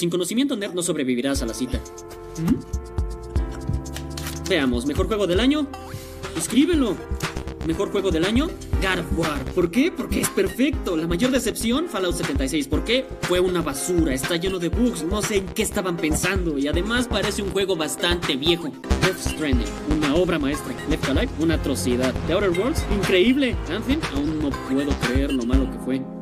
Sin conocimiento nerd no sobrevivirás a la cita. ¿Mm? Veamos, ¿mejor juego del año? Escríbelo. ¿Mejor juego del año? God of War. ¿Por qué? Porque es perfecto. La mayor decepción, Fallout 76. ¿Por qué? Fue una basura, está lleno de bugs, no sé en qué estaban pensando y además parece un juego bastante viejo. Death Stranding, una obra maestra. Left Alive, una atrocidad. The Outer Worlds, increíble. Anthem, aún no puedo creer lo malo que fue.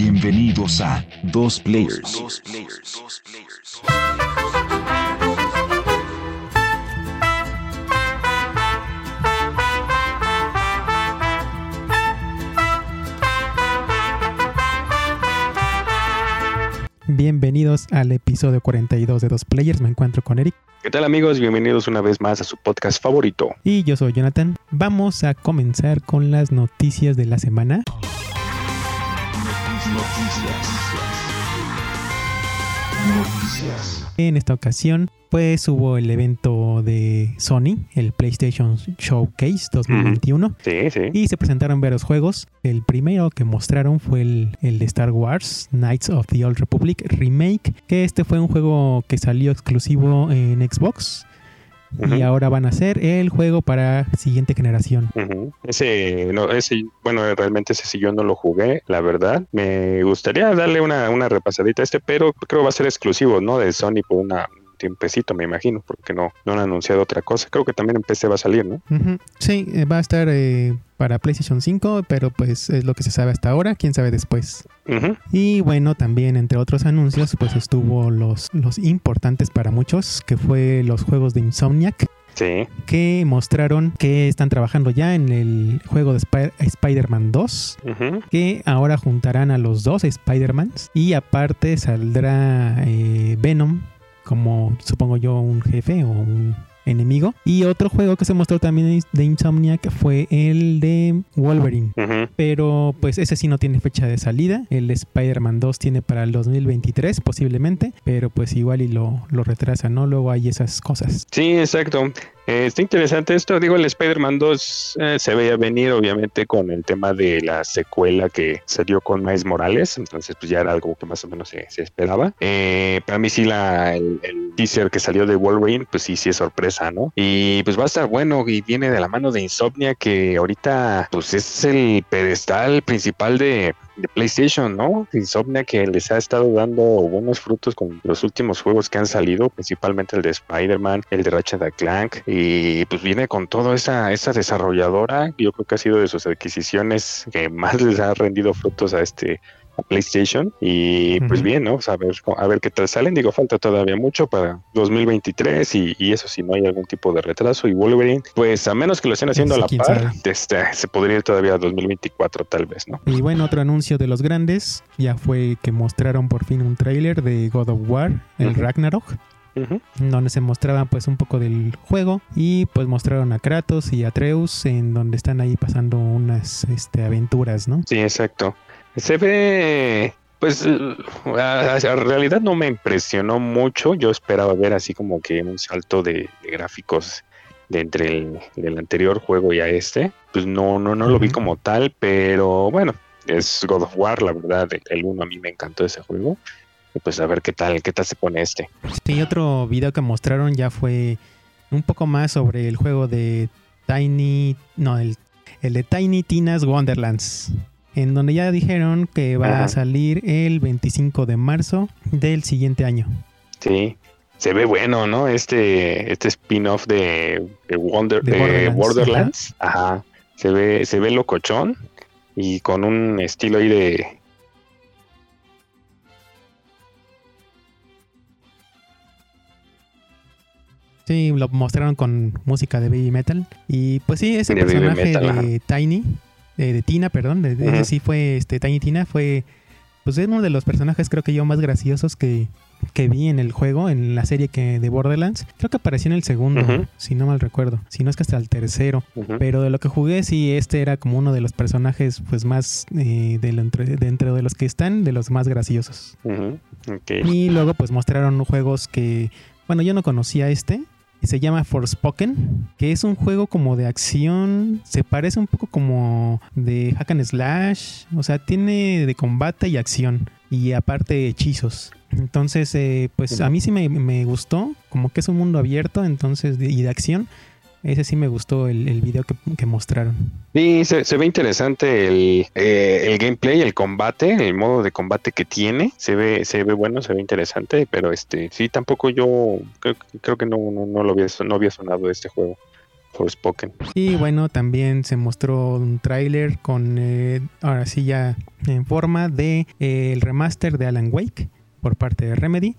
Bienvenidos a Dos Players. Dos Players. Dos Players. Bienvenidos al episodio 42 de Dos Players. Me encuentro con Eric. ¿Qué tal amigos? Bienvenidos una vez más a su podcast favorito. Y yo soy Jonathan. Vamos a comenzar con las noticias de la semana. Noticias. En esta ocasión, pues hubo el evento de Sony, el PlayStation Showcase 2021. Sí, sí. Y se presentaron varios juegos. El primero que mostraron fue el, el, de Star Wars, Knights of the Old Republic Remake, que este fue un juego que salió exclusivo en Xbox. Uh -huh. Y ahora van a hacer el juego para siguiente generación. Uh -huh. Ese, no, ese, bueno, realmente ese sí yo no lo jugué, la verdad. Me gustaría darle una, una repasadita a este, pero creo que va a ser exclusivo, ¿no? De Sony por una, tiempecito, me imagino, porque no, no han anunciado otra cosa. Creo que también en PC va a salir, ¿no? Uh -huh. Sí, va a estar eh, para PlayStation 5, pero pues es lo que se sabe hasta ahora, quién sabe después. Uh -huh. Y bueno, también entre otros anuncios, pues estuvo los, los importantes para muchos, que fue los juegos de Insomniac. Sí. Que mostraron que están trabajando ya en el juego de Sp Spider-Man 2. Uh -huh. Que ahora juntarán a los dos Spider-Mans. Y aparte saldrá eh, Venom como supongo yo un jefe o un enemigo. Y otro juego que se mostró también de Insomniac fue el de Wolverine. Uh -huh. Pero pues ese sí no tiene fecha de salida. El de Spider-Man 2 tiene para el 2023 posiblemente. Pero pues igual y lo, lo retrasa, ¿no? Luego hay esas cosas. Sí, exacto. Eh, está interesante esto. Digo, el Spider-Man 2 eh, se veía venir obviamente con el tema de la secuela que salió con Miles Morales. Entonces pues ya era algo que más o menos se, se esperaba. Eh, para mí sí la, el, teaser que salió de Wolverine pues sí, sí es sorpresa, ¿no? Y pues va a estar bueno y viene de la mano de Insomnia que ahorita pues es el pedestal principal de, PlayStation, ¿no? Insomnia que les ha estado dando buenos frutos con los últimos juegos que han salido, principalmente el de Spider-Man, el de Ratchet Clank, pues viene con toda esa, esa desarrolladora, yo creo que ha sido de sus adquisiciones que más les ha rendido frutos a este a PlayStation y pues uh -huh. bien, ¿no? Pues a ver, a ver qué tal salen. Digo, falta todavía mucho para 2023 y, y, eso si no hay algún tipo de retraso. Y Wolverine, pues a menos que lo estén haciendo sí, a la par, este, se podría ir todavía a 2024 tal vez, ¿no? Y bueno, otro anuncio de los grandes ya fue que mostraron por fin un tráiler de God of War, el uh -huh. Ragnarok. Uh -huh. donde se mostraba pues un poco del juego y pues mostraron a Kratos y a Atreus en donde están ahí pasando unas este, aventuras, ¿no? Sí, exacto. Se ve, pues, a, realidad no me impresionó mucho. Yo esperaba ver así como que un salto de, de gráficos de entre el, el, anterior juego y a este. Pues no, no, no uh -huh. lo vi como tal, pero bueno, es God of War, la verdad. El uno a mí me encantó ese juego. Y pues a ver qué tal, qué tal se pone este. Sí, otro video que mostraron ya fue un poco más sobre el juego de Tiny, no, el, el de Tiny Tina's Wonderlands en donde ya dijeron que va Ajá. a salir el 25 de marzo del siguiente año. Sí, se ve bueno, ¿no? Este, este spin-off de, de, Wonder, de, Borderlands. Borderlands. Ajá. Ajá. Se ve, se ve locochón y con un estilo ahí de. Sí, lo mostraron con música de baby metal. Y pues sí, ese de personaje metal, de ajá. Tiny de, de, Tina, perdón, de, uh -huh. sí fue este Tiny Tina, fue pues es uno de los personajes creo que yo más graciosos que, que vi en el juego, en la serie que de Borderlands. Creo que apareció en el segundo, uh -huh. si no mal recuerdo, si no es que hasta el tercero. Uh -huh. Pero de lo que jugué, sí, este era como uno de los personajes pues más eh, de entre, dentro de los que están, de los más graciosos. Okay. Y luego pues mostraron juegos que, bueno, yo no conocía este, se llama Forspoken, que es un juego como de acción, se parece un poco como de hack and slash, o sea, tiene de combate y acción. y aparte hechizos. Entonces, eh, pues a mí sí me, me, gustó, como que es un mundo abierto entonces y de acción. Ese sí me gustó el, el video que, mostraron. Sí, se, ve interesante el, eh, el, gameplay, el combate, el modo de combate que tiene. Se ve, se ve bueno, se ve interesante, pero este sí tampoco yo creo, creo que no, no, lo había, no había sonado este juego. Forspoken. Y bueno, también se mostró un tráiler con, eh, ahora sí ya en forma de eh, el remaster de Alan Wake por parte de Remedy,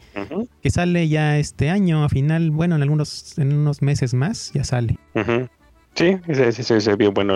que sale ya este año a final, bueno, en algunos en unos meses más ya sale. Sí, sí, se vio bueno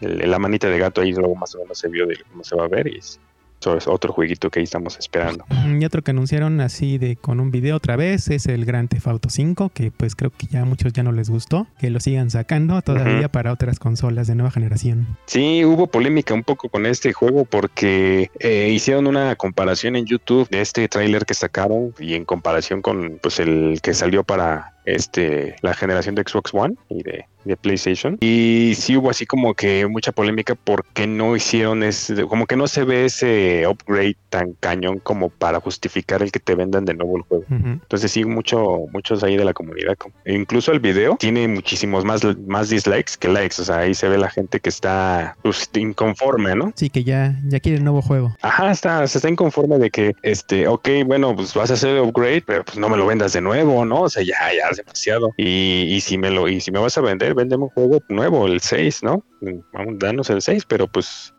la manita de gato ahí luego más o menos se vio de cómo se va a ver y es otro jueguito que ahí estamos esperando. Y otro que anunciaron así de con un video otra vez es el Grand Theft Auto 5, que pues creo que ya a muchos ya no les gustó, que lo sigan sacando todavía para otras consolas de nueva generación. Sí, hubo polémica un poco con este juego porque eh, hicieron una comparación en YouTube de este tráiler que sacaron y en comparación con pues el que salió para este, la generación de Xbox One y de, PlayStation. Y sí hubo así como que mucha polémica porque no hicieron ese, como que no se ve ese upgrade tan cañón como para justificar el que te vendan de nuevo el juego. Entonces sí, mucho, muchos ahí de la comunidad. incluso el video tiene muchísimos más, más dislikes que likes. O sea, ahí se ve la gente que está pues, inconforme, ¿no? Sí, que ya, ya quiere el nuevo juego. Ajá, está, se está inconforme de que, este, ok, bueno, pues vas a hacer el upgrade, pero pues no me lo vendas de nuevo, ¿no? O sea, ya, ya demasiado. Y, y, si me lo, y si me vas a vender, véndeme un juego nuevo, el 6, ¿no? Vamos, danos el 6, pero pues,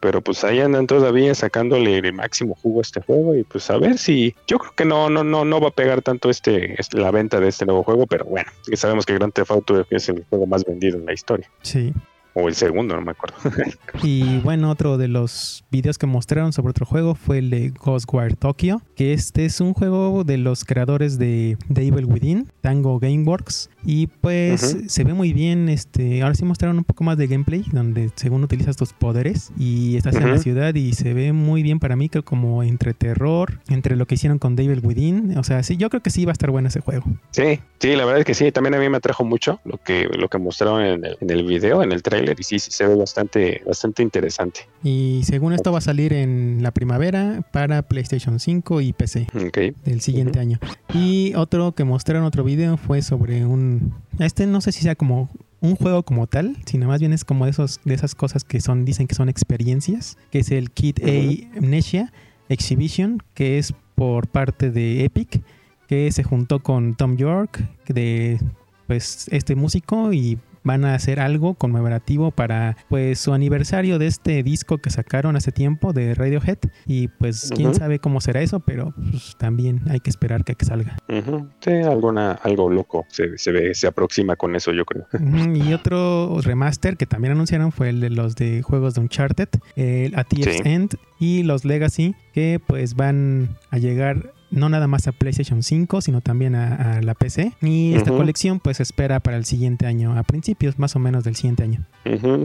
pero pues ahí andan todavía sacándole el máximo jugo a este juego. Y pues a ver si, yo creo que no, no, no, no va a pegar tanto este, este la venta de este nuevo juego, pero bueno, sabemos que Grand Theft Auto es el juego más vendido en la historia. Sí. O el segundo, no me acuerdo. y bueno, otro de los videos que mostraron sobre otro juego fue el de Ghostwire Tokyo, que este es un juego de los creadores de, de Evil Within, Tango Gameworks. Y pues se ve muy bien, este, ahora sí mostraron un poco más de gameplay, donde según utilizas tus poderes y estás en la ciudad y se ve muy bien para mí, creo como entre terror, entre lo que hicieron con Devil Within, o sea, sí, yo creo que sí va a estar bueno ese juego. Sí, sí, la verdad es que sí, también a mí me atrajo mucho lo que, lo que mostraron en el, en el video, en el trailer, y sí, sí se ve bastante, bastante interesante. Y según esto va a salir en la primavera para PlayStation 5 y PC del siguiente año. Y otro que mostraron otro video fue sobre un este no sé si sea como un juego como tal, sino más bien es como de, esos, de esas cosas que son, dicen que son experiencias, que es el Kid A Amnesia Exhibition, que es por parte de Epic, que se juntó con Tom York, de pues este músico y van a hacer algo conmemorativo para pues su aniversario de este disco que sacaron hace tiempo de Radiohead y pues quién sabe cómo será eso, pero pues, también hay que esperar que, que salga. Sí, alguna, algo loco se, se, ve, se aproxima con eso yo creo. Y otro remaster que también anunciaron fue el de los de juegos de Uncharted, el A End y los Legacy que pues van a llegar no nada más a PlayStation 5, sino también a, la PC. Y esta colección pues espera para el siguiente año, a principios más o menos del siguiente año.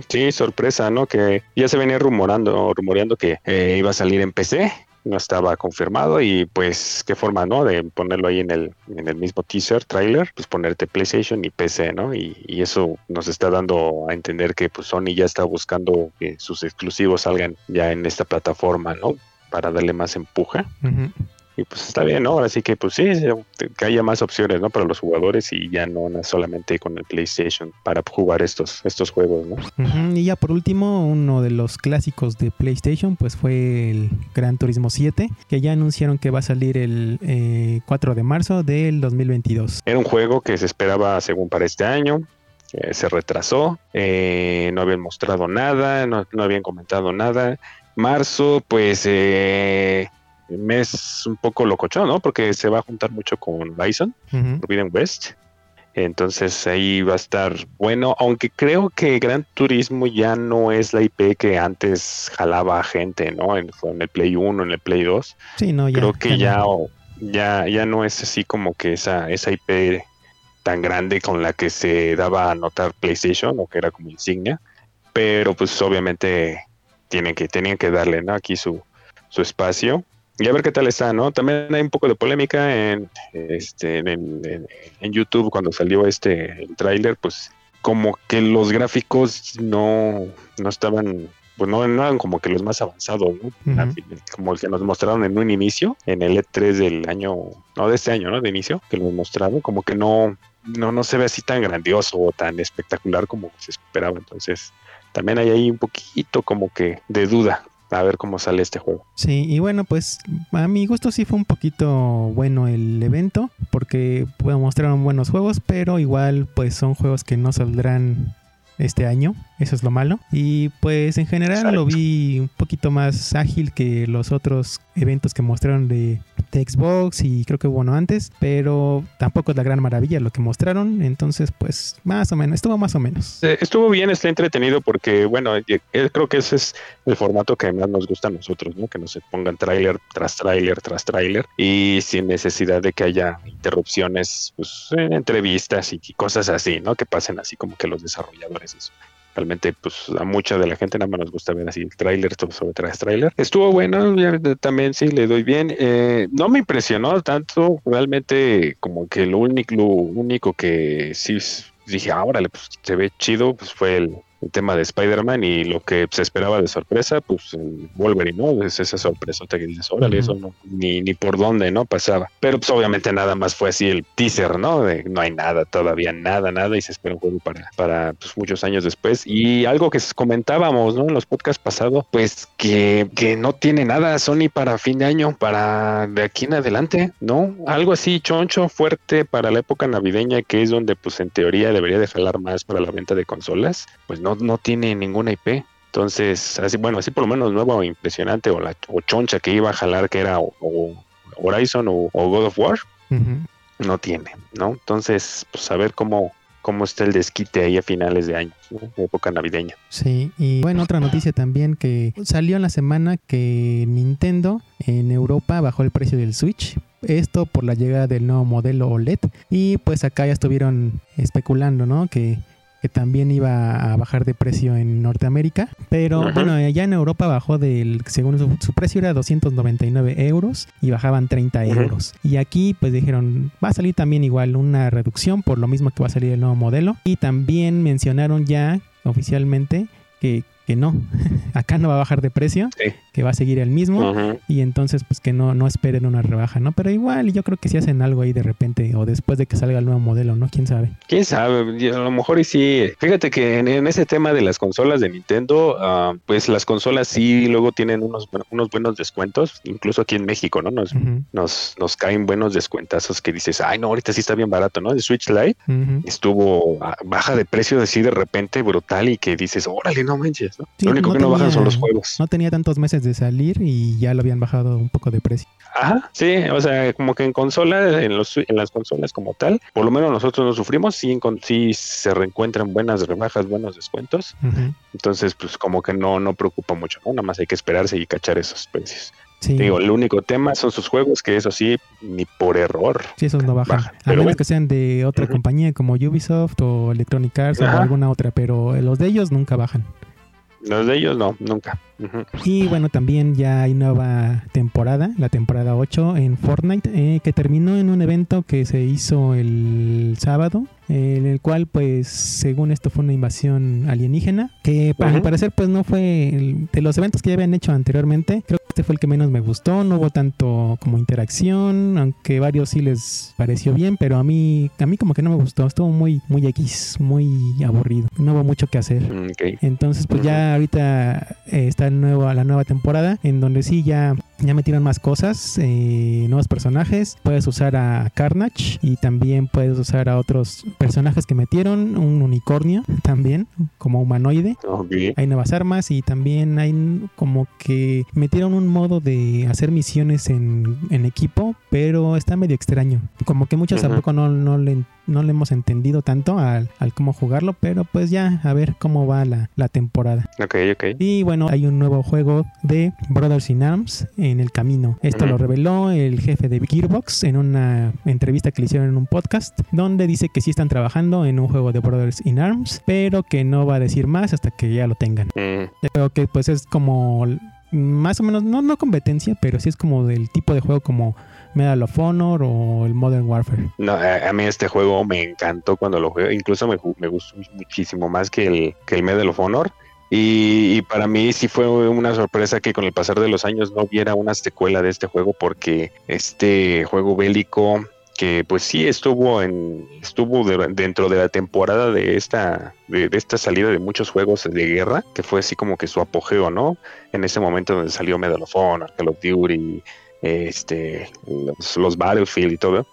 Sí, sorpresa, ¿no? Que ya se venía rumorando, rumoreando que eh, iba a salir en PC. No estaba confirmado y pues qué forma, ¿no? De ponerlo ahí en el, en el mismo teaser, trailer, pues ponerte PlayStation y PC, ¿no? Y, eso nos está dando a entender que pues Sony ya está buscando que sus exclusivos salgan ya en esta plataforma, ¿no? Para darle más empuja y pues está bien, ¿no? Ahora sí que pues sí, que haya más opciones, ¿no? Para los jugadores y ya no solamente con el PlayStation para jugar estos, estos juegos, ¿no? Y ya por último, uno de los clásicos de PlayStation pues fue el Gran Turismo 7, que ya anunciaron que va a salir el 4 eh, de marzo del 2022. Era un juego que se esperaba según para este año, eh, se retrasó, eh, no habían mostrado nada, no, no, habían comentado nada. Marzo, pues eh, mes un poco locochón, ¿no? Porque se va a juntar mucho con Bison, Forbidden West. Entonces ahí va a estar bueno, aunque creo que Gran Turismo ya no es la IP que antes jalaba a gente, ¿no? En, en el Play 1, en el Play 2. Sí, no, ya. Creo que ya, ya, ya no es así como que esa, esa IP tan grande con la que se daba a notar PlayStation o que era como insignia. Pero pues obviamente tienen que, tenían que darle, ¿no? Aquí su, su espacio y a ver qué tal está, ¿no? También hay un poco de polémica en, este, en, YouTube cuando salió este el tráiler, pues como que los gráficos no, no estaban pues no, eran como que los más avanzados, ¿no? Como el que nos mostraron en un inicio, en el E3 del año, no de este año, ¿no? De inicio, que nos mostraron, como que no, no, no se ve así tan grandioso o tan espectacular como se esperaba. Entonces, también hay ahí un poquito como que de duda a ver cómo sale este juego. Sí, y bueno, pues a mi gusto sí fue un poquito bueno el evento, porque pues, mostraron buenos juegos, pero igual pues son juegos que no saldrán este año, eso es lo malo. Y pues en general lo vi un poquito más ágil que los otros eventos que mostraron de, Xbox y creo que hubo uno antes, pero tampoco es la gran maravilla lo que mostraron, entonces pues más o menos, estuvo más o menos. estuvo bien, está entretenido porque bueno, creo que ese es el formato que más nos gusta a nosotros, ¿no? Que nos pongan tráiler tras tráiler tras tráiler y sin necesidad de que haya interrupciones, pues entrevistas y cosas así, ¿no? Que pasen así como que los desarrolladores eso realmente pues a mucha de la gente nada más nos gusta ver así el tráiler sobre tras tráiler. Estuvo bueno, también sí le doy bien. Eh, no me impresionó tanto, realmente como que lo único, lo único que sí dije, ahora pues se ve chido, pues fue el, el tema de Spider-Man y lo que se esperaba de sorpresa, pues Wolverine, ¿no? Es esa sorpresota que dices, órale, eso no, ni, ni por dónde, ¿no? Pasaba. Pero pues obviamente nada más fue así el teaser, ¿no? De no hay nada, todavía nada, nada, y se espera un juego para, para pues, muchos años después. Y algo que comentábamos, ¿no? En los podcasts pasados, pues que, que no tiene nada Sony para fin de año, para de aquí en adelante, ¿no? Algo así choncho, fuerte para la época navideña, que es donde pues en teoría debería de jalar más para la venta de consolas, pues no, no tiene ninguna IP. Entonces, así, bueno, así por lo menos nuevo impresionante o la o choncha que iba a jalar que era o, Horizon o, God of War, no tiene, ¿no? Entonces, pues a ver cómo, cómo está el desquite ahí a finales de año, época navideña. Sí, y bueno, otra noticia también que salió en la semana que Nintendo en Europa bajó el precio del Switch. Esto por la llegada del nuevo modelo OLED. Y pues acá ya estuvieron especulando, ¿no? Que que también iba a bajar de precio en Norteamérica. Pero bueno, ya en Europa bajó del, según su, precio era 299 euros y bajaban 30 euros. Y aquí pues dijeron, va a salir también igual una reducción por lo mismo que va a salir el nuevo modelo. Y también mencionaron ya oficialmente que que no, acá no va a bajar de precio, que va a seguir el mismo y entonces pues que no, no esperen una rebaja, ¿no? Pero igual yo creo que si hacen algo ahí de repente o después de que salga el nuevo modelo, ¿no? ¿Quién sabe? ¿Quién sabe? A lo mejor y sí. Fíjate que en, ese tema de las consolas de Nintendo, ah, pues las consolas sí luego tienen unos, unos buenos descuentos, incluso aquí en México, ¿no? Nos, nos, nos caen buenos descuentazos que dices, ay no, ahorita sí está bien barato, ¿no? El Switch Lite estuvo baja de precio así de repente brutal y que dices, órale, no manches lo único que no bajan son los juegos. No tenía tantos meses de salir y ya lo habían bajado un poco de precio. Ajá, sí, o sea, como que en consola, en, los, en las consolas como tal, por lo menos nosotros no sufrimos, sí, sí se reencuentran buenas rebajas, buenos descuentos. Entonces, pues como que no, no preocupa mucho, ¿no? Nada más hay que esperarse y cachar esos precios. Digo, el único tema son sus juegos, que eso sí, ni por error. Sí, esos no bajan. A menos que sean de otra compañía como Ubisoft o Electronic Arts o alguna otra, pero los de ellos nunca bajan. Los de ellos no, nunca. Y bueno, también ya hay nueva temporada, la temporada 8 en Fortnite, eh, que terminó en un evento que se hizo el sábado, en el cual pues según esto fue una invasión alienígena, que para mi parecer pues no fue de los eventos que ya habían hecho anteriormente, creo que este fue el que menos me gustó, no hubo tanto como interacción, aunque varios sí les pareció bien, pero a mí a mí como que no me gustó, estuvo muy muy X, muy aburrido, no hubo mucho que hacer. Mm, Entonces pues ya ahorita eh, está nuevo, la nueva temporada, en donde sí ya, ya metieron más cosas, eh, nuevos personajes. Puedes usar a Carnage y también puedes usar a otros personajes que metieron, un unicornio también, como humanoide. Hay nuevas armas y también hay como que metieron un modo de hacer misiones en, equipo, pero está medio extraño. Como que muchos tampoco no, no le no le hemos entendido tanto al, cómo jugarlo, pero pues ya a ver cómo va la, temporada. Ok, ok. Y bueno, hay un nuevo juego de Brothers in Arms en el camino. Esto lo reveló el jefe de Gearbox en una entrevista que le hicieron en un podcast, donde dice que sí están trabajando en un juego de Brothers in Arms, pero que no va a decir más hasta que ya lo tengan. Mm. Creo que pues es como más o menos, no, no competencia, pero sí es como del tipo de juego como Medal of Honor o el Modern Warfare. No, a, mí este juego me encantó cuando lo jugué, incluso me, me gustó muchísimo más que el, que el Medal of Honor. Y, para mí sí fue una sorpresa que con el pasar de los años no hubiera una secuela de este juego porque este juego bélico que pues sí estuvo en estuvo dentro de la temporada de esta de, esta salida de muchos juegos de guerra que fue así como que su apogeo no en ese momento donde salió Medal of Honor Call of Duty este, los, Battlefield y todo,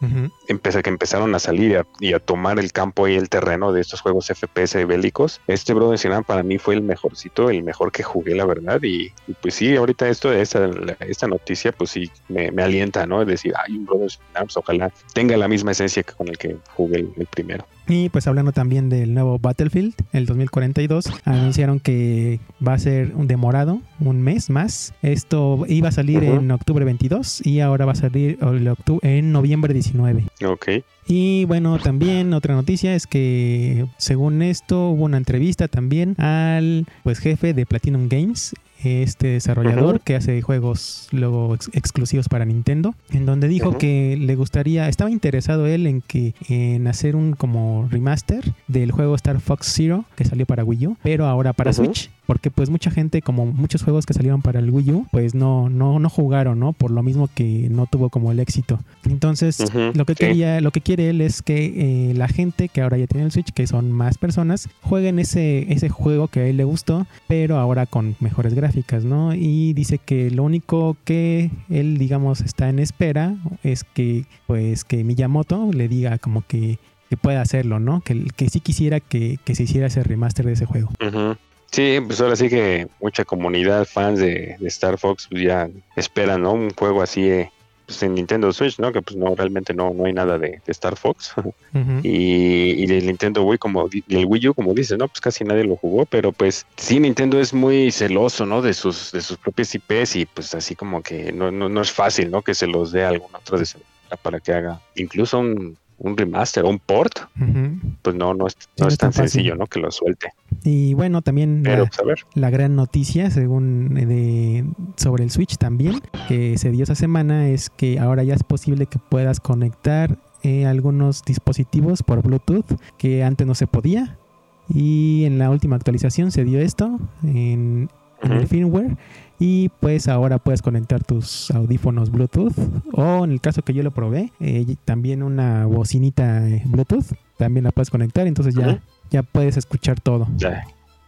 que empezaron a salir y a, tomar el campo y el terreno de estos juegos FPS bélicos. Este Brother Sinam para mí fue el mejorcito, el mejor que jugué, la verdad. Y, pues sí, ahorita esto, esta, esta noticia, pues sí, me, alienta, ¿no? Es decir, hay un Brother Sinam, pues ojalá tenga la misma esencia que con el que jugué el primero. Y pues hablando también del nuevo Battlefield, el 2042, anunciaron que va a ser un demorado, un mes más. Esto iba a salir en octubre 22 y ahora va a salir en noviembre 19. Ok. Y bueno, también otra noticia es que según esto hubo una entrevista también al pues jefe de Platinum Games, este desarrollador que hace juegos luego exclusivos para Nintendo, en donde dijo que le gustaría, estaba interesado él en que en hacer un como remaster del juego Star Fox Zero que salió para Wii U, pero ahora para Switch porque pues mucha gente, como muchos juegos que salieron para el Wii U, pues no, no, no jugaron, ¿no? Por lo mismo que no tuvo como el éxito. Entonces, lo que quería, lo que quiere él es que eh, la gente que ahora ya tiene el Switch, que son más personas, jueguen ese, ese juego que a él le gustó, pero ahora con mejores gráficas, ¿no? Y dice que lo único que él, digamos, está en espera es que, pues, que Miyamoto le diga como que que pueda hacerlo, ¿no? Que, que sí quisiera que, que, se hiciera ese remaster de ese juego. Sí, pues ahora sí que mucha comunidad, fans de, Star Fox, pues ya esperan, ¿no? Un juego así eh, pues en Nintendo Switch, ¿no? Que pues no, realmente no, no hay nada de, Star Fox. y, el Nintendo Wii, como el Wii U, como dice, ¿no? Pues casi nadie lo jugó, pero pues sí, Nintendo es muy celoso, ¿no? De sus, de sus propios IPs y pues así como que no, no, no es fácil, ¿no? Que se los dé a alguna otra para que haga incluso un un remaster o un port, pues no, no es, no es tan, sencillo, ¿no? Que lo suelte. Y bueno, también Pero, la, pues, la, gran noticia, según eh, de, sobre el Switch también, que se dio esa semana, es que ahora ya es posible que puedas conectar eh, algunos dispositivos por Bluetooth que antes no se podía. Y en la última actualización se dio esto en, en el firmware y pues ahora puedes conectar tus audífonos Bluetooth o en el caso que yo lo probé, eh, también una bocinita eh, Bluetooth, también la puedes conectar, entonces ya, ya puedes escuchar todo.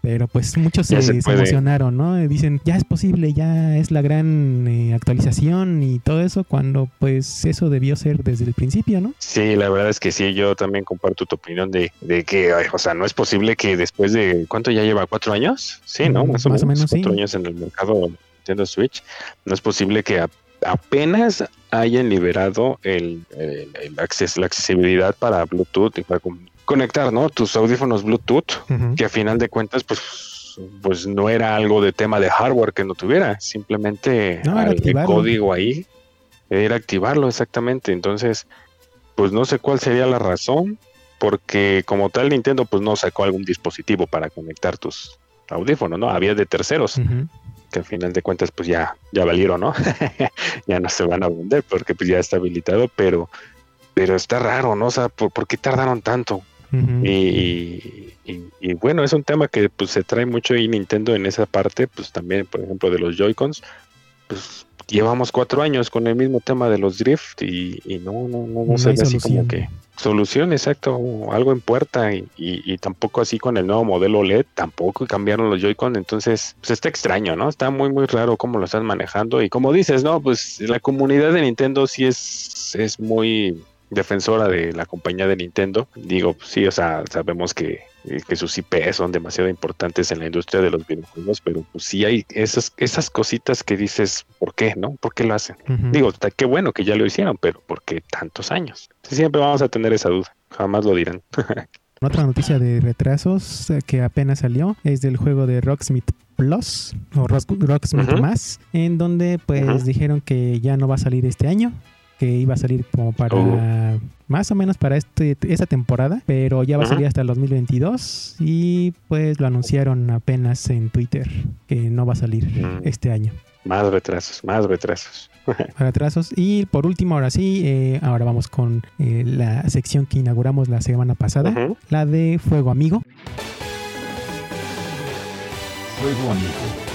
Pero pues muchos se, emocionaron, ¿no? Dicen, ya es posible, ya es la gran eh, actualización y todo eso, cuando pues eso debió ser desde el principio, ¿no? Sí, la verdad es que sí, yo también comparto tu opinión de, de que, o sea, no es posible que después de, ¿cuánto ya lleva? ¿Cuatro años? Sí, ¿no? Mm, más, o, menos, cuatro años en el mercado Nintendo Switch, no es posible que apenas hayan liberado el, la accesibilidad para Bluetooth y para conectar, ¿no? Tus audífonos Bluetooth, que a final de cuentas, pues, pues no era algo de tema de hardware que no tuviera, simplemente el código ahí era activarlo exactamente. Entonces, pues no sé cuál sería la razón, porque como tal Nintendo pues no sacó algún dispositivo para conectar tus audífonos, ¿no? Había de terceros. que al final de cuentas pues ya, ya valieron, ¿no? ya no se van a vender porque pues ya está habilitado, pero, pero está raro, ¿no? O sea, ¿por qué tardaron tanto? Y, y, bueno, es un tema que pues se trae mucho y Nintendo en esa parte, pues también, por ejemplo, de los Joy-Cons, pues llevamos cuatro años con el mismo tema de los Drift y, no, no, no, no, se ve así como que solución, exacto, algo en puerta y, y, tampoco así con el nuevo modelo LED, tampoco cambiaron los Joy-Con, entonces pues está extraño, ¿no? Está muy, muy raro cómo lo están manejando y como dices, ¿no? Pues la comunidad de Nintendo sí es, es muy defensora de la compañía de Nintendo. Digo, pues sí, o sea, sabemos que, que sus IP son demasiado importantes en la industria de los videojuegos, pero pues sí hay esas, esas cositas que dices, ¿por qué? ¿No? ¿Por qué lo hacen? Digo, qué bueno que ya lo hicieron, pero ¿por qué tantos años? siempre vamos a tener esa duda, jamás lo dirán. Otra noticia de retrasos eh, que apenas salió es del juego de Rocksmith Plus o Rocksmith Más, en donde pues dijeron que ya no va a salir este año, que iba a salir como para oh. más o menos para este esta temporada, pero ya va a salir hasta el 2022 y pues lo anunciaron apenas en Twitter que no va a salir mm. este año. Más retrasos, más retrasos. retrasos. Y por último, ahora sí, eh, ahora vamos con eh, la sección que inauguramos la semana pasada, la de Fuego Amigo. Juego amigo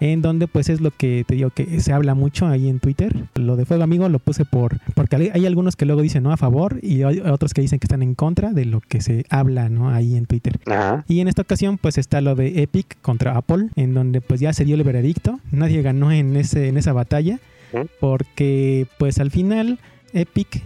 en donde pues es lo que te digo que se habla mucho ahí en Twitter. Lo de Fuego Amigo lo puse por porque hay, algunos que luego dicen no a favor y hay otros que dicen que están en contra de lo que se habla no ahí en Twitter. Y en esta ocasión pues está lo de Epic contra Apple, en donde pues ya se dio el veredicto, nadie ganó en ese en esa batalla porque pues al final Epic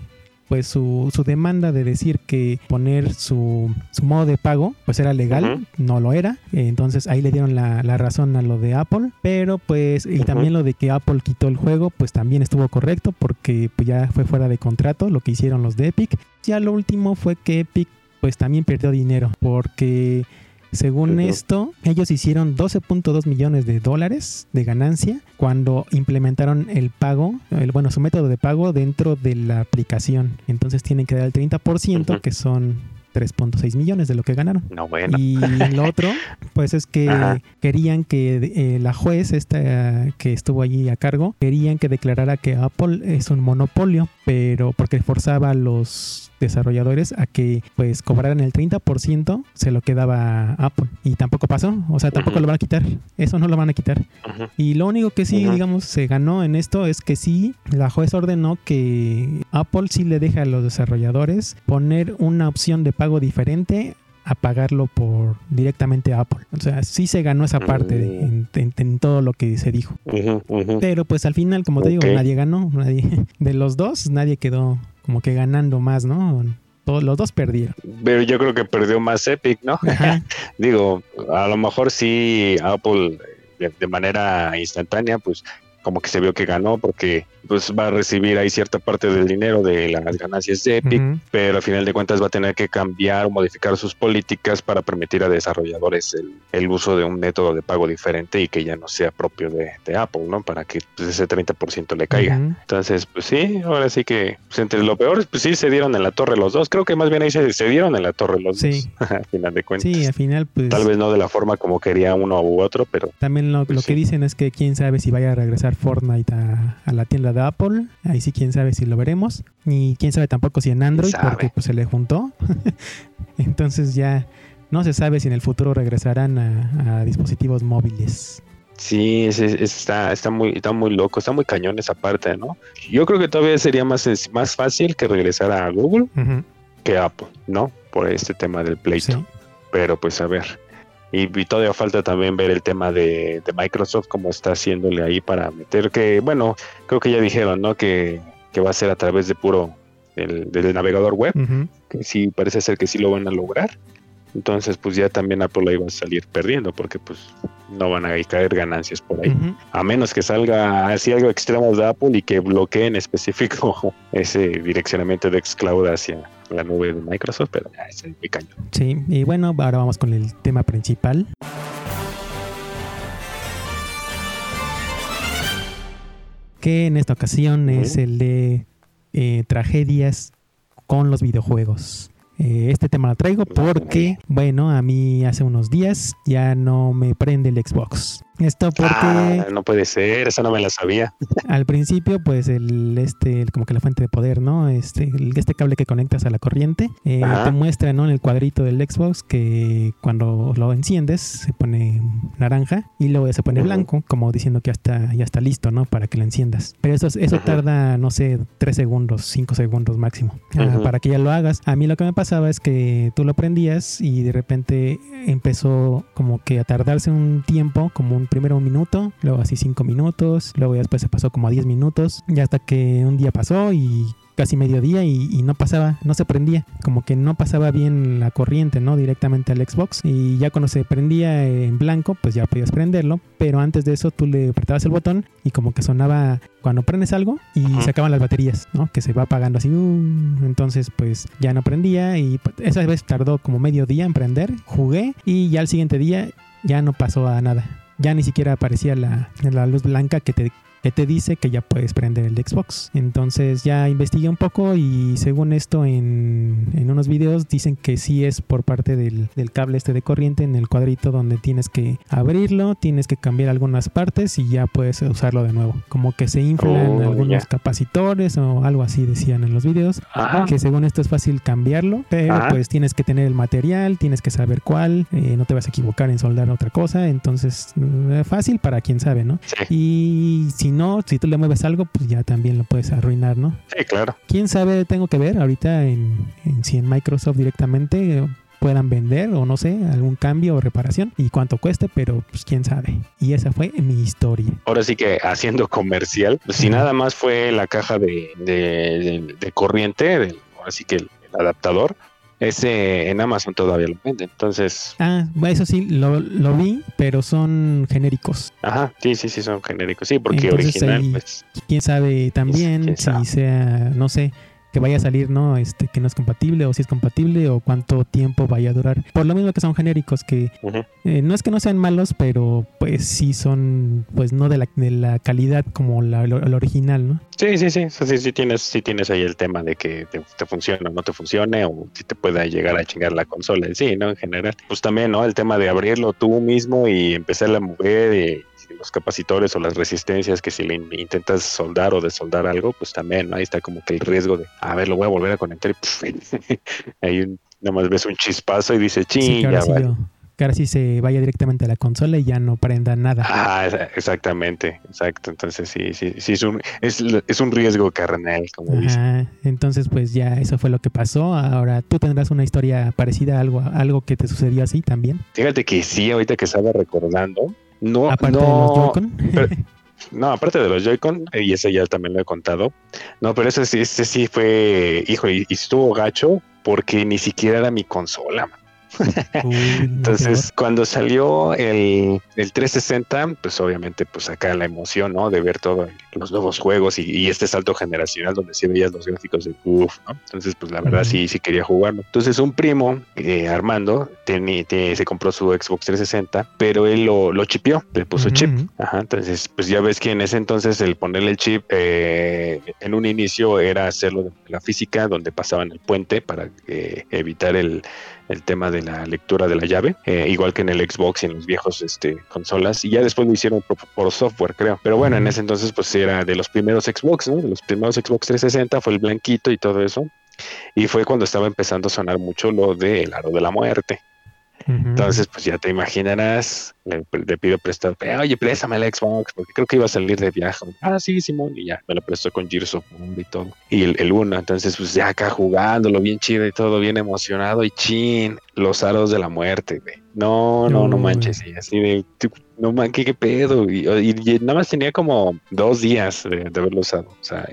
pues su, su, demanda de decir que poner su, su, modo de pago pues era legal, no lo era. Entonces ahí le dieron la, la, razón a lo de Apple. Pero pues, y también lo de que Apple quitó el juego, pues también estuvo correcto porque pues, ya fue fuera de contrato lo que hicieron los de Epic. Ya lo último fue que Epic pues también perdió dinero porque según esto, ellos hicieron 12.2 millones de dólares de ganancia cuando implementaron el pago, el, bueno, su método de pago dentro de la aplicación. Entonces tienen que dar el 30%, que son 3.6 millones de lo que ganaron. No, bueno. Y lo otro, pues es que querían que eh, la juez, esta que estuvo allí a cargo, querían que declarara que Apple es un monopolio, pero porque forzaba a los desarrolladores a que pues cobraran el 30%, se lo quedaba Apple. Y tampoco pasó, o sea, tampoco lo van a quitar. Eso no lo van a quitar. Y lo único que sí, digamos, se ganó en esto es que sí, la juez ordenó que Apple sí le deja a los desarrolladores poner una opción de pago diferente a pagarlo por directamente a Apple. O sea, sí se ganó esa parte mm. en, todo lo que se dijo. Pero pues al final, como te digo, nadie ganó. Nadie, de los dos, nadie quedó como que ganando más, ¿no? Todos, los dos perdieron. Pero yo creo que perdió más Epic, ¿no? Digo, a lo mejor sí Apple de, manera instantánea, pues como que se vio que ganó porque pues va a recibir ahí cierta parte del dinero de las ganancias de Epic, pero al final de cuentas va a tener que cambiar o modificar sus políticas para permitir a desarrolladores el, uso de un método de pago diferente y que ya no sea propio de, Apple, ¿no? Para que pues, ese 30% le caiga. Entonces, pues sí, ahora sí que pues, entre lo peor, pues sí se dieron en la torre los dos. Creo que más bien ahí se, se dieron en la torre los dos, al final de cuentas. Sí, al final, pues... Tal vez no de la forma como quería uno u otro, pero... También lo, pues que dicen es que quién sabe si vaya a regresar Fortnite a la tienda de Apple. Ahí sí, quién sabe si lo veremos. Y quién sabe tampoco si en Android, porque pues se le juntó. Entonces ya no se sabe si en el futuro regresarán a, dispositivos móviles. Sí, está, está, muy, está muy loco, está muy cañón esa parte, ¿no? Yo creo que todavía sería más, más fácil que regresar a Google que Apple, ¿no? Por este tema del pleito. Pero pues a ver. Y, todavía falta también ver el tema de, Microsoft, cómo está haciéndole ahí para meter que, bueno, creo que ya dijeron, ¿no? Que, va a ser a través de puro del, navegador web, que sí parece ser que sí lo van a lograr. Entonces, pues ya también Apple ahí va a salir perdiendo, porque pues no van a caer ganancias por ahí. A menos que salga así algo extremo de Apple y que bloqueen específico ese direccionamiento de xCloud hacia la nube de Microsoft, pero ya es muy cañón. Sí, y bueno, ahora vamos con el tema principal. Que en esta ocasión es el de eh, tragedias con los videojuegos. Eh, este tema lo traigo porque, bueno, a mí hace unos días ya no me prende el Xbox. Esto porque... Ah, no puede ser, eso no me la sabía. Al principio, pues el este, como que la fuente de poder, ¿no? Este, este cable que conectas a la corriente, eh, te muestra, ¿no? En el cuadrito del Xbox que cuando lo enciendes se pone naranja y luego se pone blanco, como diciendo que ya está, ya está listo, ¿no? Para que lo enciendas. Pero eso, eso tarda, no sé, tres segundos, cinco segundos máximo, ah, para que ya lo hagas. A mí lo que me pasaba es que tú lo prendías y de repente empezó como que a tardarse un tiempo, como un primero un minuto, luego así cinco minutos, luego después se pasó como a diez minutos, y hasta que un día pasó y casi mediodía y, y, no pasaba, no se prendía, como que no pasaba bien la corriente, ¿no? Directamente al Xbox y ya cuando se prendía en blanco, pues ya podías prenderlo, pero antes de eso tú le apretabas el botón y como que sonaba cuando prendes algo y se acaban las baterías, ¿no? Que se va apagando así, uh, entonces pues ya no prendía y pues, esa vez tardó como medio día en prender, jugué y ya al siguiente día ya no pasó a nada ya ni siquiera aparecía la, la luz blanca que te que te dice que ya puedes prender el Xbox. Entonces ya investigué un poco y según esto en, en unos videos dicen que sí es por parte del, del, cable este de corriente en el cuadrito donde tienes que abrirlo, tienes que cambiar algunas partes y ya puedes usarlo de nuevo. Como que se inflan oh, algunos capacitores o algo así decían en los videos. Que según esto es fácil cambiarlo, pero pues tienes que tener el material, tienes que saber cuál, eh, no te vas a equivocar en soldar otra cosa. Entonces, eh, fácil para quien sabe, ¿no? Y si no, si tú le mueves algo, pues ya también lo puedes arruinar, ¿no? Sí, claro. ¿Quién sabe? Tengo que ver ahorita en, en si en Microsoft directamente puedan vender o no sé, algún cambio o reparación y cuánto cueste, pero pues quién sabe. Y esa fue mi historia. Ahora sí que haciendo comercial, pues, si nada más fue la caja de, de, corriente, así que el, adaptador, ese en Amazon todavía lo vende, entonces... Ah, eso sí, lo, lo, vi, pero son genéricos. Ajá, sí, sí, sí, son genéricos, sí, porque original, pues... Quién sabe también si sea, no sé, que vaya a salir, ¿no? Este, que no es compatible o si es compatible o cuánto tiempo vaya a durar. Por lo mismo que son genéricos, que eh, no es que no sean malos, pero pues sí son, pues no de la, de la calidad como la, original, ¿no? Sí, sí, sí, sí, sí, tienes, sí tienes ahí el tema de que te, te funcione o no te funcione o si te pueda llegar a chingar la consola en sí, ¿no? En general. Pues también, ¿no? El tema de abrirlo tú mismo y empezar a mover y los capacitores o las resistencias que si le intentas soldar o desoldar algo, pues también ahí está como que el riesgo de, a ver, lo voy a volver a conectar y ahí nada más ves un chispazo y dice, ching, ya que ahora sí se vaya directamente a la consola y ya no prenda nada. Ah, exactamente, exacto. Entonces sí, sí, sí es un, es, un riesgo carnal, como dice. Entonces, pues ya eso fue lo que pasó. Ahora tú tendrás una historia parecida a algo, algo que te sucedió así también. Fíjate que sí, ahorita que estaba recordando, no, aparte no, de los Joy-Con. no, aparte de los Joy-Con, y ese ya también lo he contado. No, pero ese, ese sí fue, hijo, y, y estuvo gacho porque ni siquiera era mi consola. Man. Entonces, cuando salió el, el, 360, pues obviamente, pues acá la emoción, ¿no? De ver todos los nuevos juegos y, este salto generacional donde sí veías los gráficos de uff, ¿no? Entonces, pues la verdad sí, sí quería jugarlo. Entonces, un primo, eh, Armando, tenía, se compró su Xbox 360, pero él lo, lo chipió, le puso chip. Ajá, entonces, pues ya ves que en ese entonces el ponerle el chip eh, en un inicio era hacerlo de la física, donde pasaban el puente para eh, evitar el el tema de la lectura de la llave, eh, igual que en el Xbox y en los viejos este, consolas, y ya después lo hicieron por, software, creo. Pero bueno, en ese entonces pues era de los primeros Xbox, ¿no? De los primeros Xbox 360 fue el blanquito y todo eso. Y fue cuando estaba empezando a sonar mucho lo del aro de la muerte. Entonces, pues ya te imaginarás, le, pido prestado, oye, préstame el Xbox, porque creo que iba a salir de viaje. Ah, sí, Simón, y ya, me lo prestó con Gears of War y todo. Y el, el uno, entonces, pues ya acá jugándolo bien chido y todo, bien emocionado, y chin, los aros de la muerte, güey. No, no, no manches, y así de, no man, ¿qué, pedo? Y, nada más tenía como dos días de, haberlo usado. O sea,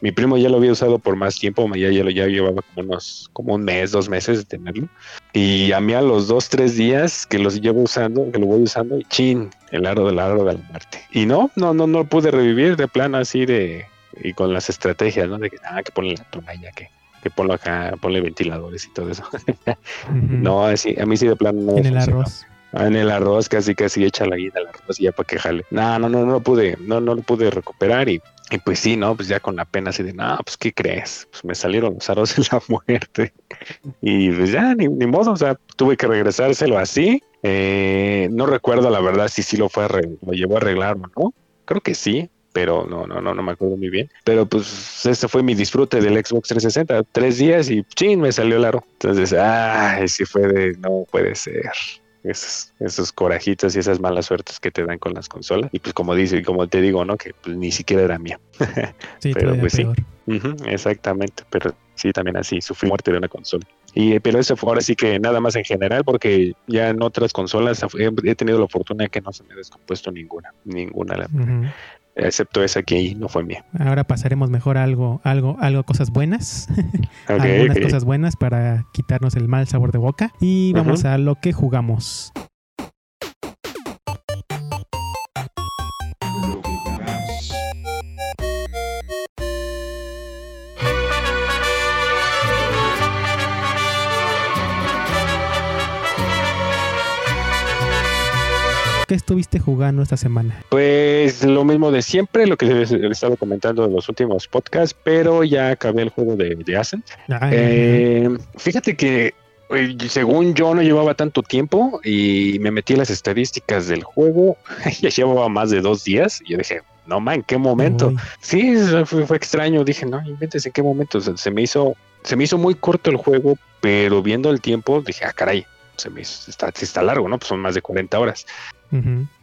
mi primo ya lo había usado por más tiempo, ya, ya lo ya llevaba como unos, como un mes, dos meses de tenerlo. Y a mí a los dos, tres días que los llevo usando, que lo voy usando, y chin, el aro del aro de la muerte. Y no, no, no, no lo pude revivir de plano así de, y con las estrategias, ¿no? De que, ah, que ponle la tonalla, que, que ponlo acá, ponle ventiladores y todo eso. No, así, a mí sí de plano no. En el arroz. Ah, en el arroz casi casi echa la guita al arroz y ya para que jale. No, no, no, no lo pude, no, no lo pude recuperar y, y pues sí, ¿no? Pues ya con la pena así de, no, pues ¿qué crees? Pues me salieron los arroz de la muerte. Y pues ya, ni, ni modo, o sea, tuve que regresárselo así. Eh, no recuerdo la verdad si sí lo fue lo llevó a arreglar o no. Creo que sí, pero no, no, no, no me acuerdo muy bien. Pero pues ese fue mi disfrute del Xbox 360. Tres días y chin, me salió el aro. Entonces, ay, sí fue de, no puede ser esos, esos corajitos y esas malas suertes que te dan con las consolas. Y pues como dice, como te digo, ¿no? Que pues, ni siquiera era mía. Sí, pero pues sí. exactamente, pero sí, también así, sufrí muerte de una consola. Y, pero eso fue ahora sí que nada más en general, porque ya en otras consolas he, tenido la fortuna de que no se me ha descompuesto ninguna, ninguna excepto esa que no fue mía. Ahora pasaremos mejor a algo, algo, algo, cosas buenas. Algunas cosas buenas para quitarnos el mal sabor de boca. Y vamos a lo que jugamos. Estuviste jugando esta semana? Pues lo mismo de siempre, lo que les he estado comentando en los últimos podcasts, pero ya acabé el juego de, de Ascent. Eh, fíjate que según yo no llevaba tanto tiempo y me metí en las estadísticas del juego, ya llevaba más de dos días y yo dije, no man, ¿en qué momento? Sí, fue, extraño, dije, no, inventes en qué momento, se me hizo, se me hizo muy corto el juego, pero viendo el tiempo dije, ah, caray, se me está, está largo, ¿no? Pues son más de 40 horas.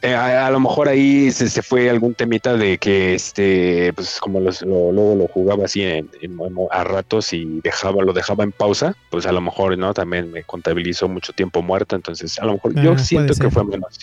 Eh, a, lo mejor ahí se, fue algún temita de que este, pues como lo, luego lo jugaba así en, a ratos y dejaba, lo dejaba en pausa, pues a lo mejor, ¿no? También me contabilizó mucho tiempo muerto, entonces a lo mejor yo ah, siento que fue menos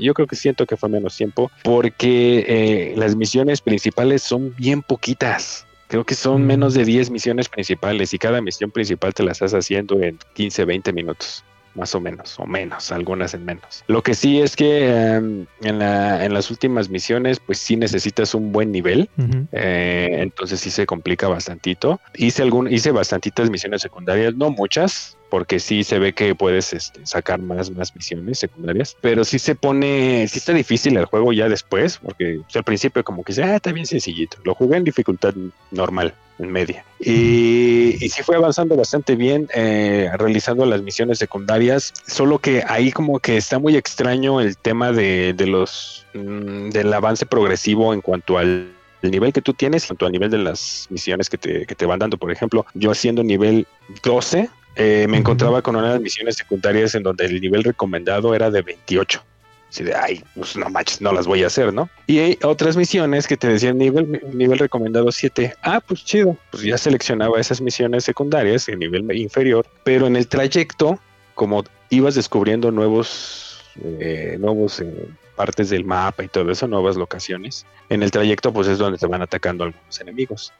yo creo que siento que fue menos tiempo porque eh, las misiones principales son bien poquitas. Creo que son menos de 10 misiones principales y cada misión principal te la estás haciendo en 15, 20 minutos más o menos, o menos, algunas en menos. Lo que sí es que em, en, la, en, las últimas misiones, pues sí necesitas un buen nivel, eh, entonces sí se complica bastantito. Hice, algún, hice bastantitas misiones secundarias, no muchas, porque sí se ve que puedes este, sacar más, más misiones secundarias, pero sí se pone, sí está difícil el juego ya después, porque pues, al principio como que dice, ah, está bien sencillito, lo jugué en dificultad normal, en media, y, sí fue avanzando bastante bien, eh, realizando las misiones secundarias, solo que ahí como que está muy extraño el tema de, los, mm, del avance progresivo en cuanto al nivel que tú tienes, en cuanto al nivel de las misiones que te, que te van dando. Por ejemplo, yo haciendo nivel 12, eh, me encontraba con unas misiones secundarias en donde el nivel recomendado era de 28. Así de, ay, pues no manches, no las voy a hacer, ¿no? Y hay otras misiones que te decían nivel, nivel recomendado 7. Ah, pues chido. Pues ya seleccionaba esas misiones secundarias en nivel inferior, pero en el trayecto, como ibas descubriendo nuevos, eh, nuevos eh, partes del mapa y todo eso, nuevas locaciones, en el trayecto, pues es donde te van atacando algunos enemigos.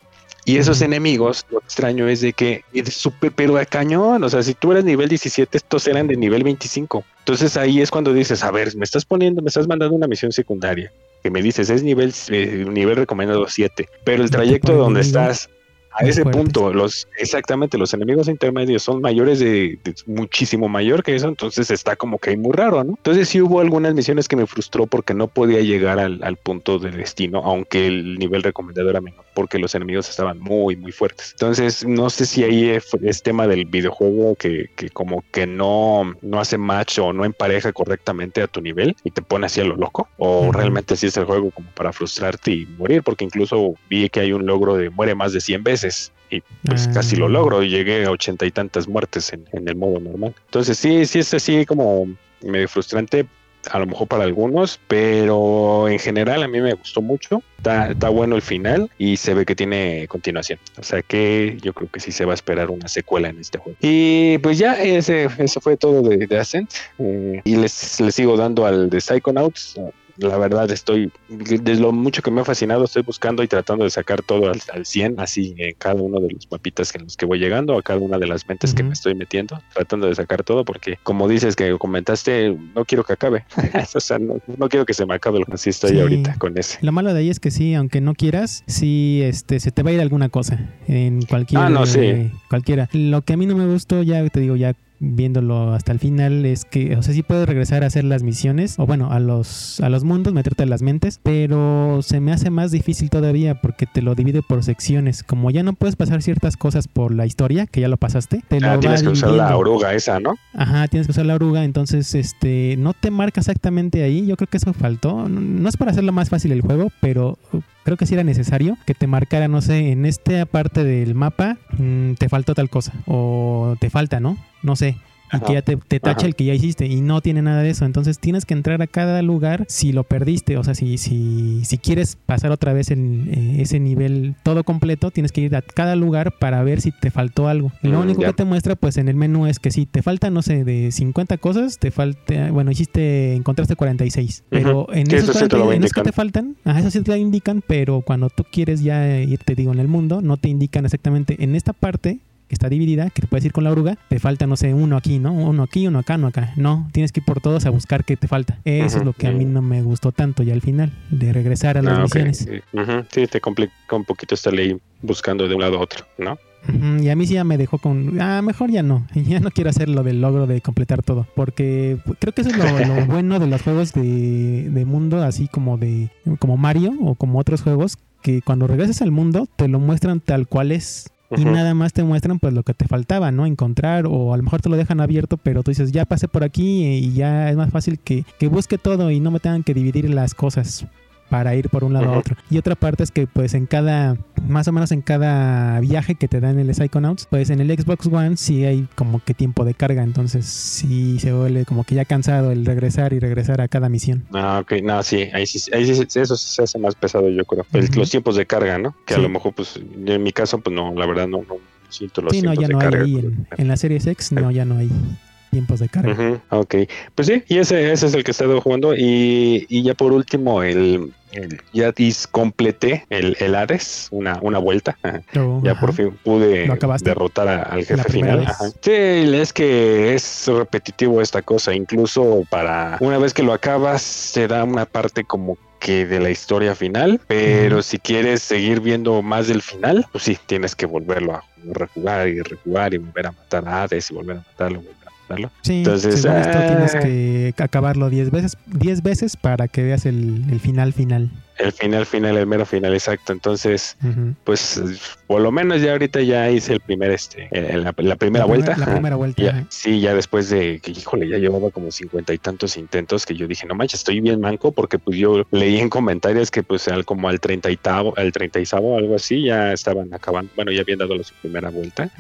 Y esos enemigos, lo extraño es de que es súper, pero a cañón. O sea, si tú eras nivel 17, estos eran de nivel 25. Entonces ahí es cuando dices, a ver, me estás poniendo, me estás mandando una misión secundaria. Que me dices, es nivel, eh, nivel recomendado 7. Pero el trayecto donde estás a ese punto, los exactamente los enemigos intermedios son mayores de, muchísimo mayor que eso, entonces está como que muy raro, ¿no? Entonces sí hubo algunas misiones que me frustró porque no podía llegar al, al punto de destino, aunque el nivel recomendado era menor, porque los enemigos estaban muy, muy fuertes. Entonces, no sé si ahí es, tema del videojuego que, que, como que no, no hace match o no empareja correctamente a tu nivel y te pone así a lo loco, o realmente así es el juego como para frustrarte y morir, porque incluso vi que hay un logro de muere más de 100 veces y pues casi lo ah. logro y llegué a ochenta y tantas muertes en, el modo normal. Entonces sí, sí es así como medio frustrante, a lo mejor para algunos, pero en general a mí me gustó mucho. Está, bueno el final y se ve que tiene continuación. O sea que yo creo que sí se va a esperar una secuela en este juego. Y pues ya, ese, eso fue todo de, Ascent. Eh, y les, les sigo dando al de Psychonauts la verdad estoy, desde lo mucho que me ha fascinado, estoy buscando y tratando de sacar todo al, al 100, así en cada uno de los mapitas en los que voy llegando, a cada una de las mentes que me estoy metiendo, tratando de sacar todo, porque como dices que comentaste, no quiero que acabe, o sea, no, quiero que se me acabe, así estoy ahorita con ese. Lo malo de ahí es que sí, aunque no quieras, sí, este, se te va a ir alguna cosa en cualquier, ah, no, sí. cualquiera. Lo que a mí no me gustó, ya te digo, ya viéndolo hasta el final es que, o sea, sí puedo regresar a hacer las misiones o bueno, a los, a los mundos, meterte en las mentes, pero se me hace más difícil todavía porque te lo divide por secciones. Como ya no puedes pasar ciertas cosas por la historia, que ya lo pasaste, te ah, tienes que usar la oruga esa, ¿no? Ajá, tienes que usar la oruga, entonces este no te marca exactamente ahí. Yo creo que eso faltó. No es para hacerlo más fácil el juego, pero creo que sí era necesario que te marcara, no sé, en esta parte del mapa mm, te faltó tal cosa o te falta, ¿no? No sé y que ya te, tacha el que ya hiciste y no tiene nada de eso. Entonces tienes que entrar a cada lugar si lo perdiste. O sea, si, si, si quieres pasar otra vez en eh, ese nivel todo completo, tienes que ir a cada lugar para ver si te faltó algo. Y lo mm, único que te muestra pues en el menú es que si te falta, no sé, de 50 cosas, te falta, bueno, hiciste, encontraste 46. Pero en esos, que te faltan, ajá, eso sí te lo indican, pero cuando tú quieres ya ir, te digo, en el mundo, no te indican exactamente en esta parte está dividida, que te puedes ir con la oruga, te falta, no sé, uno aquí, ¿no? Uno aquí, uno acá, uno acá. No, tienes que ir por todos a buscar qué te falta. Eso es lo que a mí no me gustó tanto ya al final, de regresar a las ah, misiones. Sí, te complica un poquito estar ahí buscando de un lado a otro, ¿no? y a mí sí ya me dejó con, ah, mejor ya no, ya no quiero hacer lo del logro de completar todo, porque creo que eso es lo, bueno de los juegos de, de, mundo, así como de como Mario o como otros juegos, que cuando regresas al mundo te lo muestran tal cual es y nada más te muestran pues lo que te faltaba, ¿no? Encontrar o a lo mejor te lo dejan abierto, pero tú dices, ya pasé por aquí y ya es más fácil que, que busque todo y no me tengan que dividir las cosas para ir por un lado a otro. Y otra parte es que pues en cada, más o menos en cada viaje que te dan en el Psychonauts, pues en el Xbox One sí hay como que tiempo de carga, entonces sí se vuelve como que ya cansado el regresar y regresar a cada misión. Ah, ok, no, sí, ahí sí, ahí sí eso se hace más pesado yo creo. Los tiempos de carga, ¿no? Que a lo mejor pues en mi caso pues no, la verdad no, no siento los sí, no, ya no hay ahí en, en, la serie X, no, ya no hay tiempos de carga. ok, pues sí, y ese, ese es el que he estado jugando. Y, y ya por último, el, ya completé el, el Hades, una, una vuelta. Oh, ya por fin pude derrotar al jefe final. Sí, es que es repetitivo esta cosa. Incluso para una vez que lo acabas, se da una parte como que de la historia final, pero si quieres seguir viendo más del final, pues sí, tienes que volverlo a rejugar y rejugar y volver a matar a Hades y volver a matarlo, Sí, Entonces, esto tienes ah. que acabarlo 10 veces, 10 veces para que veas el, el final final. El final, final, el mero final, exacto. Entonces, pues por lo menos ya ahorita ya hice el primer, este, la, primera vuelta. La primera vuelta. sí, ya después de que, híjole, ya llevaba como cincuenta y tantos intentos que yo dije, no manches, estoy bien manco porque pues yo leí en comentarios que pues al, como al treinta y al treinta y algo así, ya estaban acabando, bueno, ya habían dado su primera vuelta.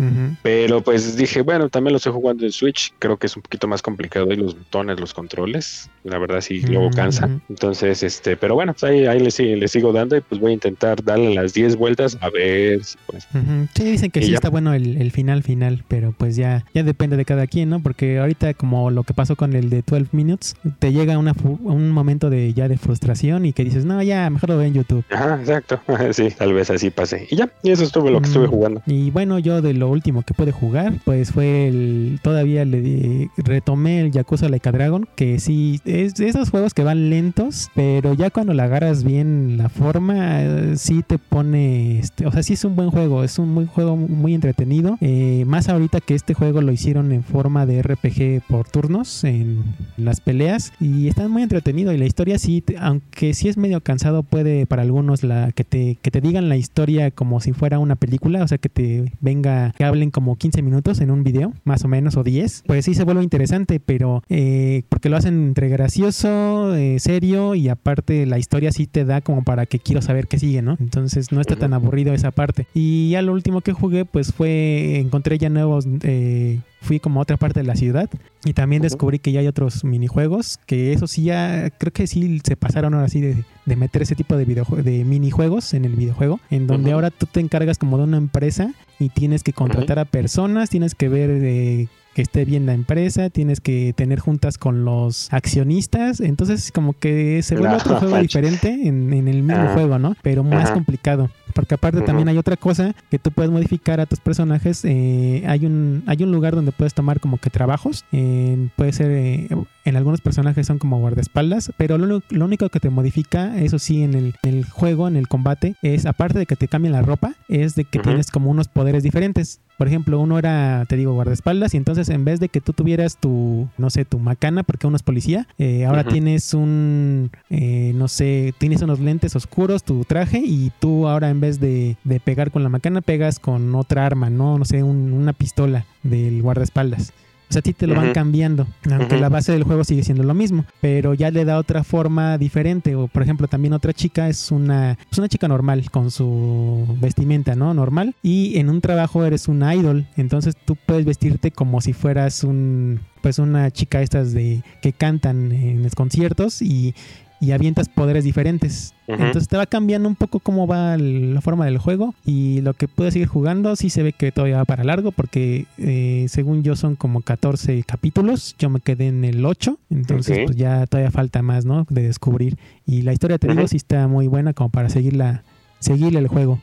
Pero pues dije, bueno, también lo estoy jugando en Switch, creo que es un poquito más complicado y los botones, los controles, la verdad sí, luego cansa. Entonces, este, pero bueno, pues ahí, ahí sí, le sigo dando y pues voy a intentar darle las 10 vueltas a ver si pues. Sí, dicen que sí está bueno el, final final, pero pues ya, ya depende de cada quien, ¿no? Porque ahorita como lo que pasó con el de 12 Minutes, te llega una, un momento de ya de frustración y que dices, no, ya, mejor lo veo en YouTube. Ajá, exacto. sí, tal vez así pase. Y ya, y eso estuvo lo que estuve jugando. Y bueno, yo de lo último que pude jugar, pues fue el, todavía le retomé el Yakuza Laika Dragon, que sí, es de esos juegos que van lentos, pero ya cuando la agarras bien la forma, eh, sí te pone, este, o sea, sí es un buen juego, es un buen juego muy entretenido. Eh, más ahorita que este juego lo hicieron en forma de RPG por turnos en las peleas y está muy entretenido y la historia sí, aunque sí es medio cansado, puede para algunos la que te, que te digan la historia como si fuera una película, o sea, que te venga, que hablen como 15 minutos en un video, más o menos, o 10, pues sí se vuelve interesante, pero eh, porque lo hacen entre gracioso, serio y aparte la historia sí te da como para que quiero saber qué sigue, ¿no? Entonces no está tan aburrido esa parte. Y ya lo último que jugué, pues fue, encontré ya nuevos, eh, fui como a otra parte de la ciudad y también descubrí que ya hay otros minijuegos, que eso sí ya, creo que sí se pasaron ahora sí de, meter ese tipo de, de minijuegos en el videojuego, en donde ahora tú te encargas como de una empresa y tienes que contratar a personas, tienes que ver... Eh, que esté bien la empresa, tienes que tener juntas con los accionistas, entonces como que se vuelve otro juego diferente en, el mismo juego, ¿no? Pero más complicado. Porque aparte también hay otra cosa que tú puedes modificar a tus personajes. Eh, hay un hay un lugar donde puedes tomar como que trabajos. puede ser eh, en algunos personajes son como guardaespaldas, pero lo, único que te modifica, eso sí, en el, en el, juego, en el combate, es aparte de que te cambien la ropa, es de que tienes como unos poderes diferentes. Por ejemplo, uno era, te digo, guardaespaldas y entonces en vez de que tú tuvieras tu, no sé, tu macana, porque uno es policía, eh, ahora tienes un, eh, no sé, tienes unos lentes oscuros, tu traje y tú ahora en vez de, pegar con la macana, pegas con otra arma, ¿no? No sé, una pistola del guardaespaldas. O sea, a ti te lo van cambiando, aunque la base del juego sigue siendo lo mismo, pero ya le da otra forma diferente. O, por ejemplo, también otra chica es una, es una chica normal con su vestimenta, ¿no? Normal. Y en un trabajo eres un idol, entonces tú puedes vestirte como si fueras un, pues una chica estas de que cantan en los conciertos y y avientas poderes diferentes. Entonces te va cambiando un poco cómo va la forma del juego y lo que puedes seguir jugando sí se ve que todavía va para largo porque eh, según yo son como 14 capítulos, yo me quedé en el 8, entonces pues ya todavía falta más, ¿no? De descubrir. Y la historia, te digo, sí está muy buena como para seguirla, seguirle el juego.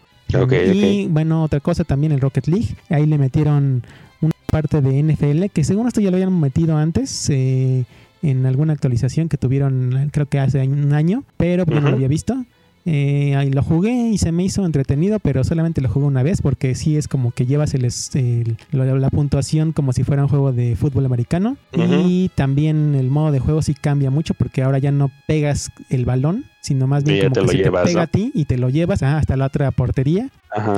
y bueno, otra cosa también el Rocket League, ahí le metieron una parte de NFL que según esto ya lo habían metido antes. Eh, en alguna actualización que tuvieron, creo que hace un año, pero yo no lo había visto. Eh, ahí lo jugué y se me hizo entretenido, pero solamente lo jugué una vez porque sí es como que llevas el, la puntuación como si fuera un juego de fútbol americano. Y también el modo de juego sí cambia mucho porque ahora ya no pegas el balón, sino más bien como que se te pega a ti y te lo llevas hasta la otra portería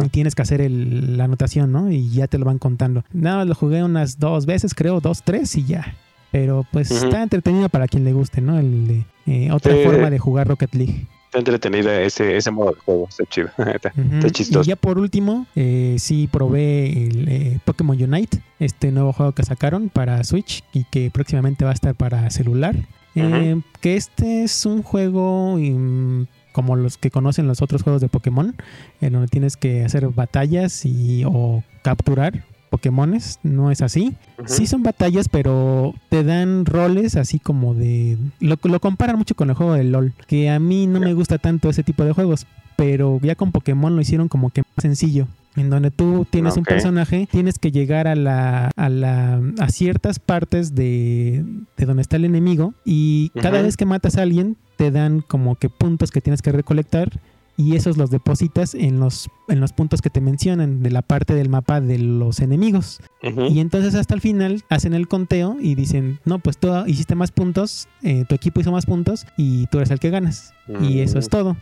y tienes que hacer la anotación, ¿no? Y ya te lo van contando. Nada, lo jugué unas dos veces, creo, dos, tres y ya. Pero pues está entretenido para quien le guste, ¿no? El, eh, otra forma de jugar Rocket League. Está entretenido ese, ese modo de juego, está chido, está, chistoso. Y ya por último, eh, sí probé el eh, Pokémon Unite, este nuevo juego que sacaron para Switch y que próximamente va a estar para celular. Eh, que este es un juego mm, como los que conocen los otros juegos de Pokémon, en donde tienes que hacer batallas y o capturar Pokémones, no es así. Sí son batallas, pero te dan roles así como de... Lo, lo comparan mucho con el juego de LOL, que a mí no me gusta tanto ese tipo de juegos, pero ya con Pokémon lo hicieron como que más sencillo en donde tú tienes un personaje, tienes que llegar a la, a la a ciertas partes de, de donde está el enemigo y cada vez que matas a alguien te dan como que puntos que tienes que recolectar y esos los depositas en los, en los puntos que te mencionan de la parte del mapa de los enemigos. Y entonces hasta el final hacen el conteo y dicen, no, pues tú hiciste más puntos, eh, tu equipo hizo más puntos y tú eres el que ganas. Y eso es mm. todo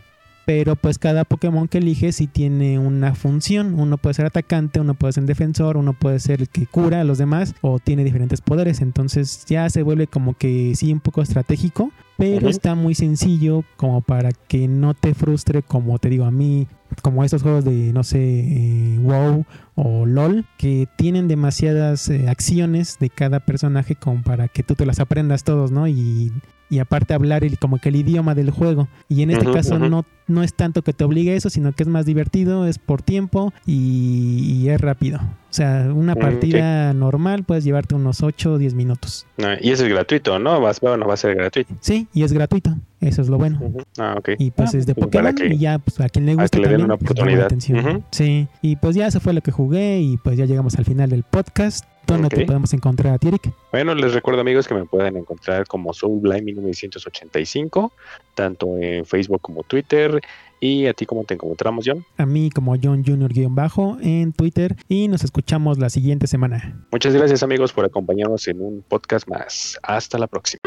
pero pues cada Pokémon que eliges sí tiene una función. Uno puede ser atacante, uno puede ser defensor, uno puede ser el que cura a los demás o tiene diferentes poderes. Entonces ya se vuelve como que sí un poco estratégico, pero está muy sencillo como para que no te frustre como te digo a mí como estos juegos de no sé eh, WoW o LOL que tienen demasiadas eh, acciones de cada personaje como para que tú te las aprendas todos no y y aparte hablar el, como que el idioma del juego. Y en este caso no, no es tanto que te obligue a eso, sino que es más divertido, es por tiempo y, es rápido. O sea, una mm, partida normal puedes llevarte unos 8 o 10 minutos. Ah, y eso es gratuito, ¿no? Vas, bueno, va a ser gratuito. Sí, y es gratuito. Eso es lo bueno. Ah, ok. Y pues ah, es de pues Pokémon y ya pues, a quien le guste que le den una pues, oportunidad. atención. Sí, y pues ya eso fue lo que jugué y pues ya llegamos al final del podcast. ¿Dónde te podemos encontrar a Tierik? Bueno, les recuerdo amigos que me pueden encontrar como Soulblime 1985, tanto en Facebook como Twitter. ¿Y a ti cómo te encontramos, John? A mí como John Junior-bajo en Twitter y nos escuchamos la siguiente semana. Muchas gracias amigos por acompañarnos en un podcast más. Hasta la próxima.